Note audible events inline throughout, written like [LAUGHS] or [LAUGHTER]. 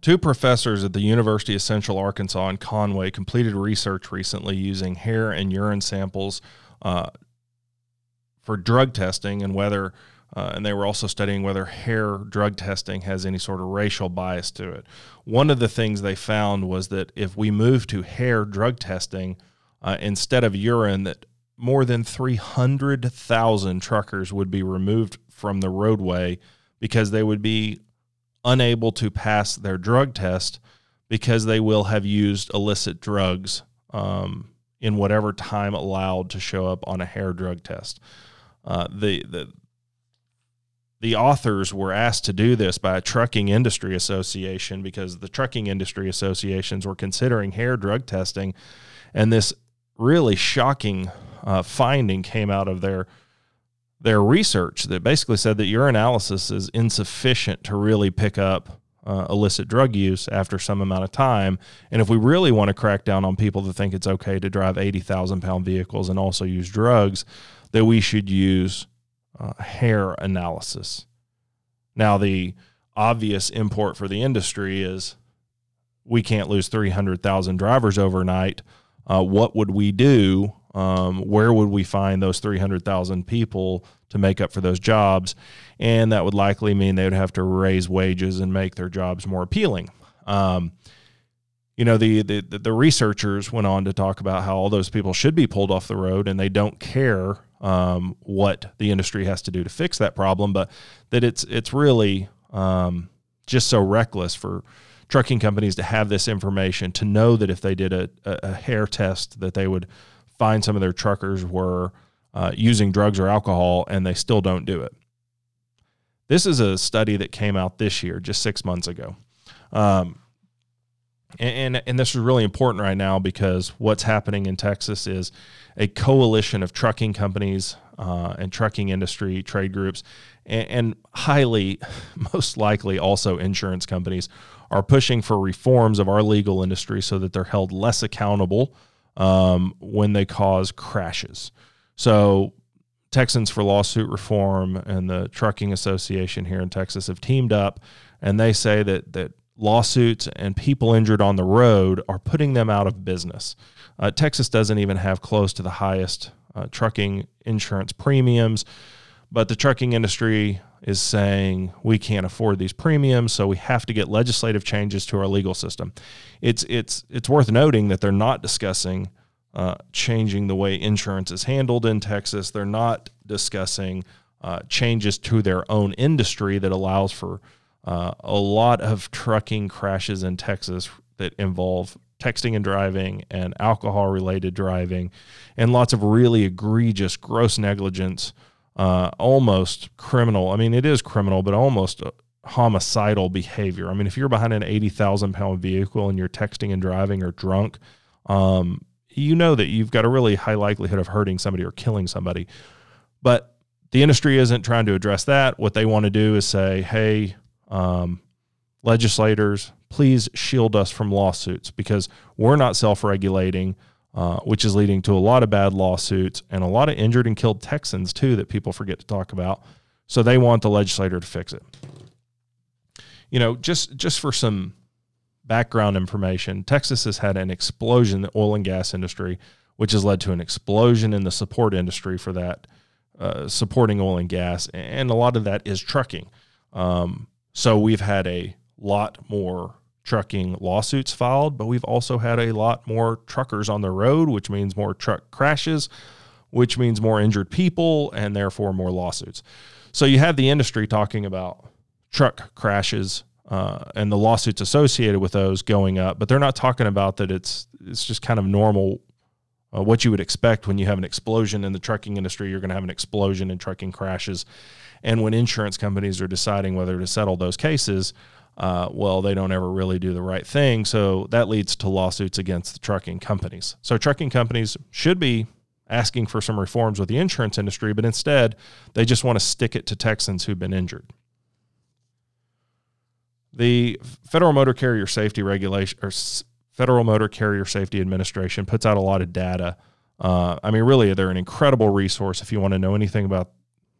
Two professors at the University of Central Arkansas in Conway completed research recently using hair and urine samples uh, for drug testing and whether, uh, and they were also studying whether hair drug testing has any sort of racial bias to it. One of the things they found was that if we move to hair drug testing uh, instead of urine, that more than 300,000 truckers would be removed from the roadway because they would be unable to pass their drug test because they will have used illicit drugs um, in whatever time allowed to show up on a hair drug test. Uh, the the the authors were asked to do this by a trucking industry association because the trucking industry associations were considering hair drug testing, and this really shocking uh, finding came out of their their research that basically said that urinalysis is insufficient to really pick up uh, illicit drug use after some amount of time. And if we really want to crack down on people that think it's okay to drive 80,000 pound vehicles and also use drugs, that we should use uh, hair analysis. Now, the obvious import for the industry is we can't lose 300,000 drivers overnight. Uh, what would we do um, where would we find those 300,000 people to make up for those jobs? And that would likely mean they would have to raise wages and make their jobs more appealing. Um, you know, the, the, the researchers went on to talk about how all those people should be pulled off the road and they don't care um, what the industry has to do to fix that problem, but that it's it's really um, just so reckless for trucking companies to have this information to know that if they did a, a hair test that they would find some of their truckers were uh, using drugs or alcohol and they still don't do it. This is a study that came out this year, just six months ago. Um, and, and, this is really important right now because what's happening in Texas is a coalition of trucking companies uh, and trucking industry trade groups and, and highly, [LAUGHS] most likely also insurance companies are pushing for reforms of our legal industry so that they're held less accountable um, when they cause crashes. So, Texans for Lawsuit Reform and the Trucking Association here in Texas have teamed up, and they say that that lawsuits and people injured on the road are putting them out of business. Uh, Texas doesn't even have close to the highest uh, trucking insurance premiums, but the trucking industry is saying we can't afford these premiums, so we have to get legislative changes to our legal system. It's it's it's worth noting that they're not discussing uh, changing the way insurance is handled in Texas. They're not discussing uh, changes to their own industry that allows for uh, a lot of trucking crashes in Texas that involve texting and driving and alcohol related driving and lots of really egregious gross negligence uh, almost criminal. I mean, it is criminal, but almost homicidal behavior. I mean, if you're behind an 80,000 pound vehicle and you're texting and driving or drunk, um, you know that you've got a really high likelihood of hurting somebody or killing somebody. But the industry isn't trying to address that. What they want to do is say, hey, um, legislators, please shield us from lawsuits because we're not self regulating. Uh, which is leading to a lot of bad lawsuits and a lot of injured and killed Texans too that people forget to talk about. So they want the legislator to fix it. You know, just just for some background information, Texas has had an explosion in the oil and gas industry, which has led to an explosion in the support industry for that, uh, supporting oil and gas, and a lot of that is trucking. Um, so we've had a lot more trucking lawsuits filed, but we've also had a lot more truckers on the road, which means more truck crashes, which means more injured people and therefore more lawsuits. So you have the industry talking about truck crashes uh, and the lawsuits associated with those going up, but they're not talking about that it's it's just kind of normal uh, what you would expect when you have an explosion in the trucking industry, you're going to have an explosion in trucking crashes. And when insurance companies are deciding whether to settle those cases, uh, well, they don't ever really do the right thing. So that leads to lawsuits against the trucking companies. So trucking companies should be asking for some reforms with the insurance industry, but instead they just want to stick it to Texans who've been injured. The Federal Motor Carrier Safety Regulation or Federal Motor Carrier Safety Administration puts out a lot of data. Uh, I mean, really, they're an incredible resource if you want to know anything about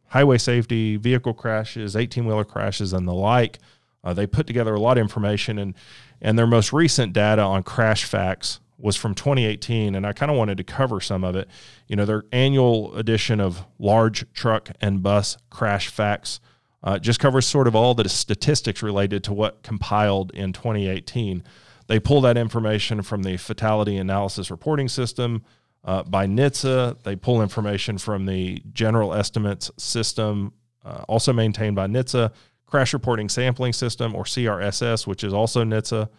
highway safety, vehicle crashes, 18 wheeler crashes, and the like. Uh, they put together a lot of information, and and their most recent data on crash facts was from 2018, and I kind of wanted to cover some of it. You know, their annual edition of large truck and bus crash facts uh, just covers sort of all the statistics related to what compiled in 2018. They pull that information from the Fatality Analysis Reporting System uh, by NHTSA. They pull information from the General Estimates System, uh, also maintained by NHTSA, Crash Reporting Sampling System, or CRSS, which is also NHTSA,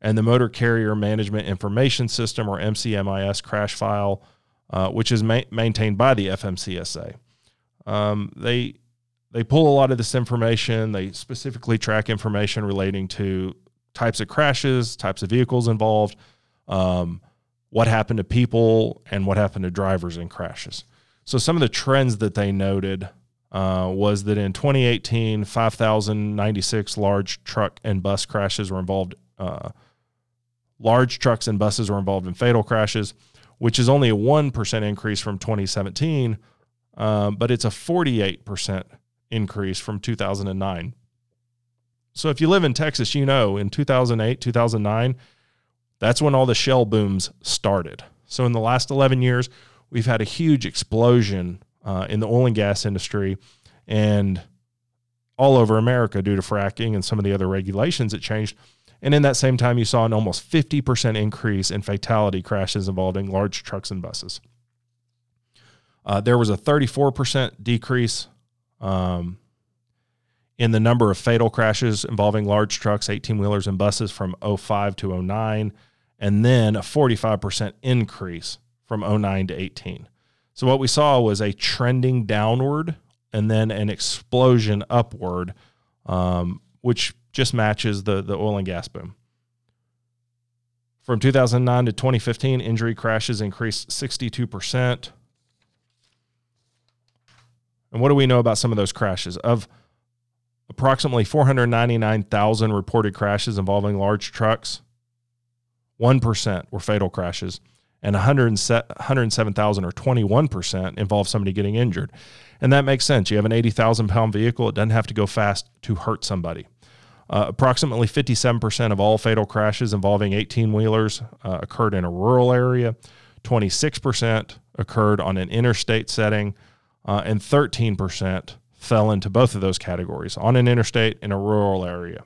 and the Motor Carrier Management Information System, or MCMIS crash file, uh, which is ma- maintained by the FMCSA. Um, they they pull a lot of this information. They specifically track information relating to types of crashes, types of vehicles involved, um, what happened to people, and what happened to drivers in crashes. So some of the trends that they noted uh, was that in 2018, 5,096 large truck and bus crashes were involved. Uh, large trucks and buses were involved in fatal crashes, which is only a 1% increase from 2017, um, but it's a 48% increase from 2009. So if you live in Texas, you know in 2008, 2009, that's when all the shale booms started. So in the last 11 years, we've had a huge explosion uh, in the oil and gas industry and all over America due to fracking and some of the other regulations that changed. And in that same time, you saw an almost 50% increase in fatality crashes involving large trucks and buses. Uh, there was a 34% decrease um, in the number of fatal crashes involving large trucks, 18 wheelers, and buses from 05 to 09, and then a 45% increase from 09 to 18. So what we saw was a trending downward and then an explosion upward, um, which just matches the, the oil and gas boom. From 2009 to 2015, injury crashes increased 62%. And what do we know about some of those crashes? Of approximately 499,000 reported crashes involving large trucks, 1% were fatal crashes, and 107,000 or 21% involve somebody getting injured. And that makes sense. You have an 80,000 pound vehicle, it doesn't have to go fast to hurt somebody. Uh, approximately 57% of all fatal crashes involving 18 wheelers uh, occurred in a rural area, 26% occurred on an interstate setting, uh, and 13% fell into both of those categories on an interstate in a rural area.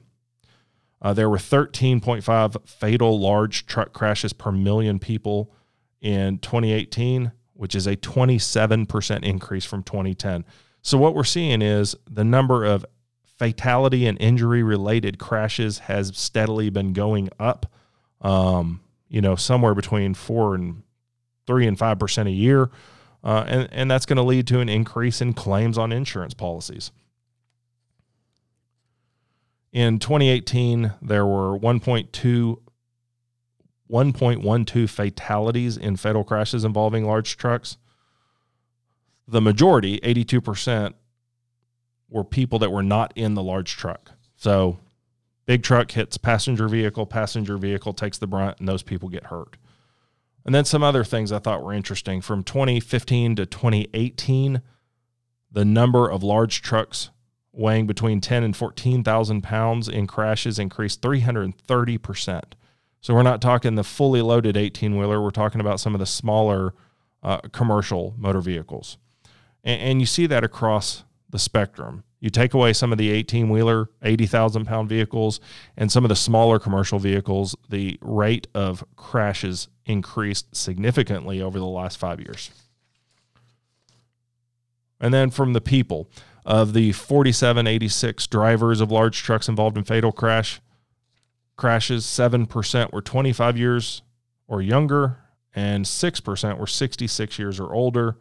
Uh, there were 13.5 fatal large truck crashes per million people in 2018, which is a 27% increase from 2010. So, what we're seeing is the number of fatality and injury related crashes has steadily been going up, um, you know, somewhere between four and three and 5% a year. Uh, and, and that's going to lead to an increase in claims on insurance policies. In 2018, there were 1.2 1.12 fatalities in fatal crashes involving large trucks. The majority, 82%, were people that were not in the large truck. So, big truck hits passenger vehicle, passenger vehicle takes the brunt, and those people get hurt. And then some other things I thought were interesting. From 2015 to 2018, the number of large trucks weighing between 10 and 14,000 pounds in crashes increased 330%. So we're not talking the fully loaded 18 wheeler, we're talking about some of the smaller uh, commercial motor vehicles. And, and you see that across the spectrum. You take away some of the 18 wheeler, 80,000 pound vehicles, and some of the smaller commercial vehicles, the rate of crashes increased significantly over the last five years. And then from the people, of the 4786 drivers of large trucks involved in fatal crash crashes, 7% were 25 years or younger, and 6% were 66 years or older.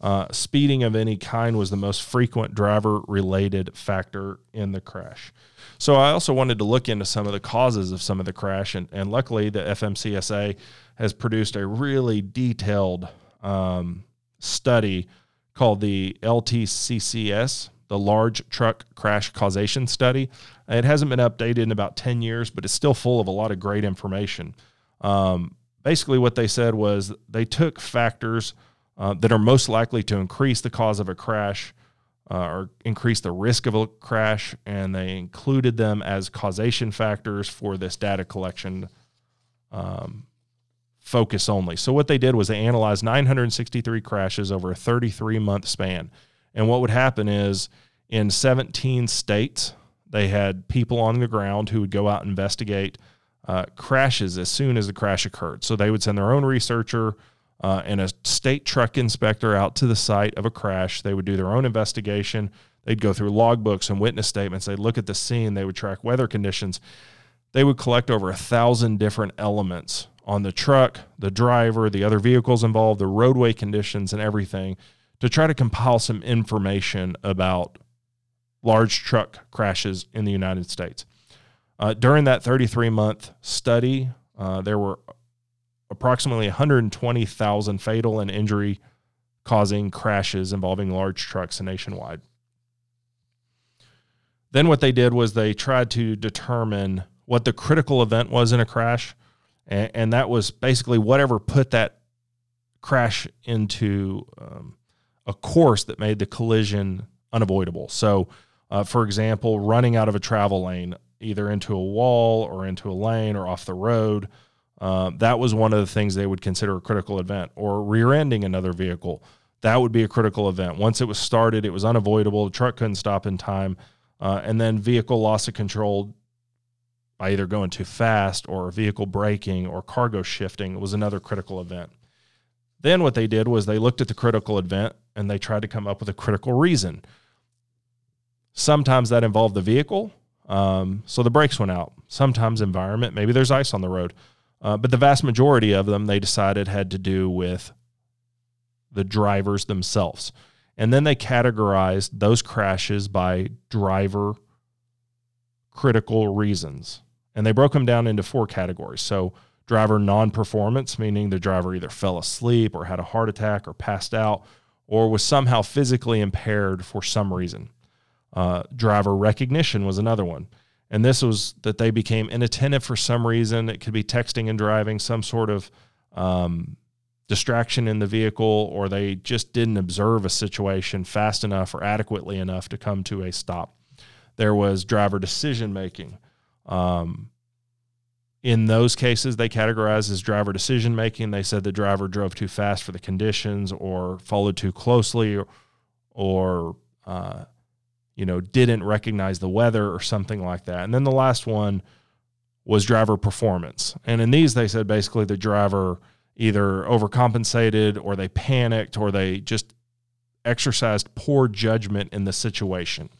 Uh, speeding of any kind was the most frequent driver related factor in the crash. So I also wanted to look into some of the causes of some of the crash, and, and luckily the FMCSA has produced a really detailed um, study called the LTCCS, the Large Truck Crash Causation Study. It hasn't been updated in about 10 years, but it's still full of a lot of great information. Um, basically, what they said was they took factors uh, that are most likely to increase the cause of a crash uh, or increase the risk of a crash, and they included them as causation factors for this data collection um, focus only. So, what they did was they analyzed 963 crashes over a 33 month span. And what would happen is in 17 states, they had people on the ground who would go out and investigate uh, crashes as soon as the crash occurred. So, they would send their own researcher uh, and a state truck inspector out to the site of a crash. They would do their own investigation. They'd go through logbooks and witness statements. They'd look at the scene. They would track weather conditions. They would collect over a thousand different elements on the truck, the driver, the other vehicles involved, the roadway conditions, and everything to try to compile some information about large truck crashes in the United States. Uh, during that 33 month study, uh, there were approximately 120,000 fatal and injury causing crashes involving large trucks nationwide. Then what they did was they tried to determine what the critical event was in a crash, and, and that was basically whatever put that crash into um, a course that made the collision unavoidable. So, uh, for example, running out of a travel lane, either into a wall or into a lane or off the road, uh, that was one of the things they would consider a critical event, or rear ending another vehicle. That would be a critical event. Once it was started, it was unavoidable. The truck couldn't stop in time. Uh, and then vehicle loss of control by either going too fast or vehicle braking or cargo shifting was another critical event. Then what they did was they looked at the critical event and they tried to come up with a critical reason. Sometimes that involved the vehicle, um, so the brakes went out. Sometimes environment, maybe there's ice on the road. Uh, but the vast majority of them they decided had to do with the drivers themselves. And then they categorized those crashes by driver critical reasons. And they broke them down into four categories. So, driver non performance, meaning the driver either fell asleep or had a heart attack or passed out or was somehow physically impaired for some reason. Uh, driver recognition was another one. And this was that they became inattentive for some reason. It could be texting and driving, some sort of um, distraction in the vehicle, or they just didn't observe a situation fast enough or adequately enough to come to a stop. There was driver decision making. Um, in those cases, they categorized as driver decision making. They said the driver drove too fast for the conditions, or followed too closely, or, or uh, you know, didn't recognize the weather or something like that. And then the last one was driver performance. And in these, they said basically the driver either overcompensated or they panicked or they just exercised poor judgment in the situation.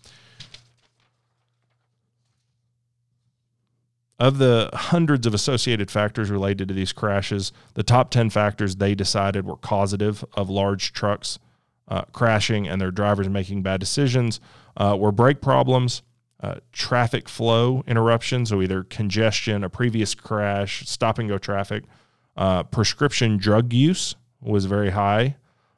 Of the hundreds of associated factors related to these crashes, the top 10 factors they decided were causative of large trucks uh, crashing and their drivers making bad decisions uh, were brake problems, uh, traffic flow interruptions, so either congestion, a previous crash, stop and go traffic, uh, prescription drug use was very high,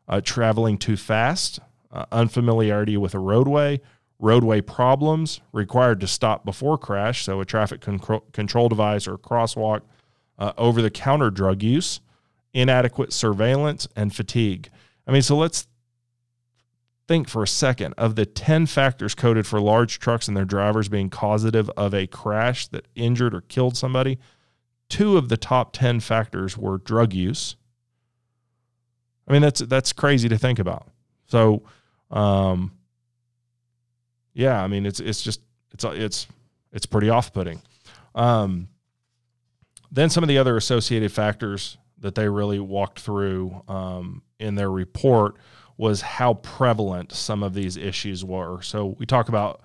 uh, traveling too fast, uh, unfamiliarity with a roadway, roadway problems, required to stop before crash, so a traffic con- control device or crosswalk, uh, over the counter drug use, inadequate surveillance, and fatigue. I mean, so let's think for a second of the 10 factors coded for large trucks and their drivers being causative of a crash that injured or killed somebody, two of the top 10 factors were drug use. I mean, that's that's crazy to think about. So, um, yeah, I mean, it's it's just it's it's it's pretty off-putting. Um, then some of the other associated factors that they really walked through um, in their report was how prevalent some of these issues were. So we talk about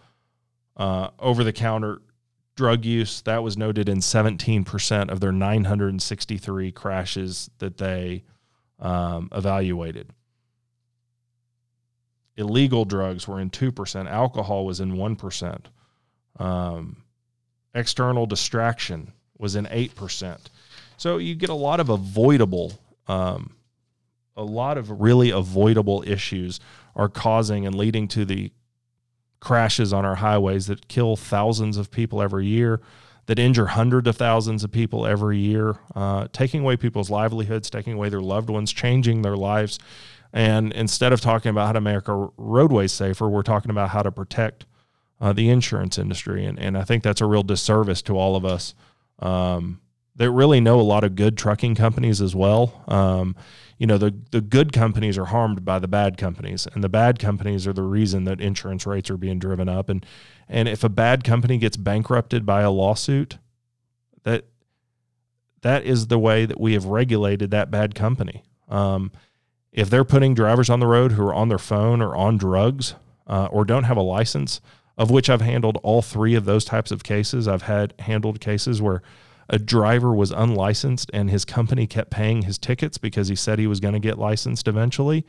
uh, over the counter drug use. That was noted in 17% of their 963 crashes that they um, evaluated. Illegal drugs were in 2%, alcohol was in 1%, um, external distraction was in 8%. So you get a lot of avoidable, um, a lot of really avoidable issues are causing and leading to the crashes on our highways that kill thousands of people every year, that injure hundreds of thousands of people every year, uh, taking away people's livelihoods, taking away their loved ones, changing their lives. And instead of talking about how to make our roadways safer, we're talking about how to protect uh, the insurance industry. And, and I think that's a real disservice to all of us. Um, that really know a lot of good trucking companies as well. Um, you know, the, the good companies are harmed by the bad companies, and the bad companies are the reason that insurance rates are being driven up. And and if a bad company gets bankrupted by a lawsuit, that that is the way that we have regulated that bad company. Um, if they're putting drivers on the road who are on their phone or on drugs uh, or don't have a license, of which I've handled all three of those types of cases. I've had handled cases where a driver was unlicensed and his company kept paying his tickets because he said he was going to get licensed eventually.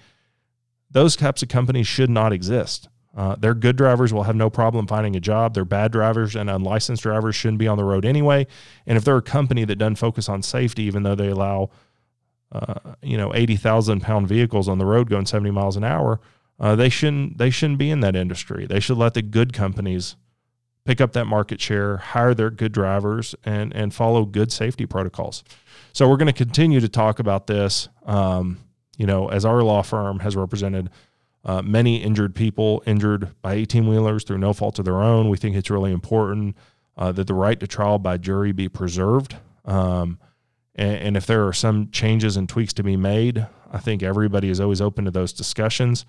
Those types of companies should not exist. Uh, their good drivers will have no problem finding a job. Their bad drivers and unlicensed drivers shouldn't be on the road anyway. And if they're a company that doesn't focus on safety, even though they allow, uh, you know, eighty thousand pound vehicles on the road going seventy miles an hour, uh, they shouldn't they shouldn't be in that industry. They should let the good companies pick up that market share, hire their good drivers, and and follow good safety protocols. So we're going to continue to talk about this. Um, you know, as our law firm has represented uh, many injured people injured by 18 wheelers through no fault of their own, we think it's really important uh, that the right to trial by jury be preserved. Um, and, and if there are some changes and tweaks to be made, I think everybody is always open to those discussions.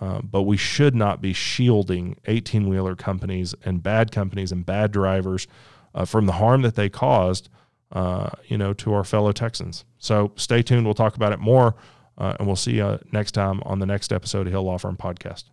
Uh, but we should not be shielding 18 wheeler companies and bad companies and bad drivers uh, from the harm that they caused, uh, you know, to our fellow Texans. So stay tuned. We'll talk about it more, uh, and we'll see you next time on the next episode of Hill Law Firm Podcast.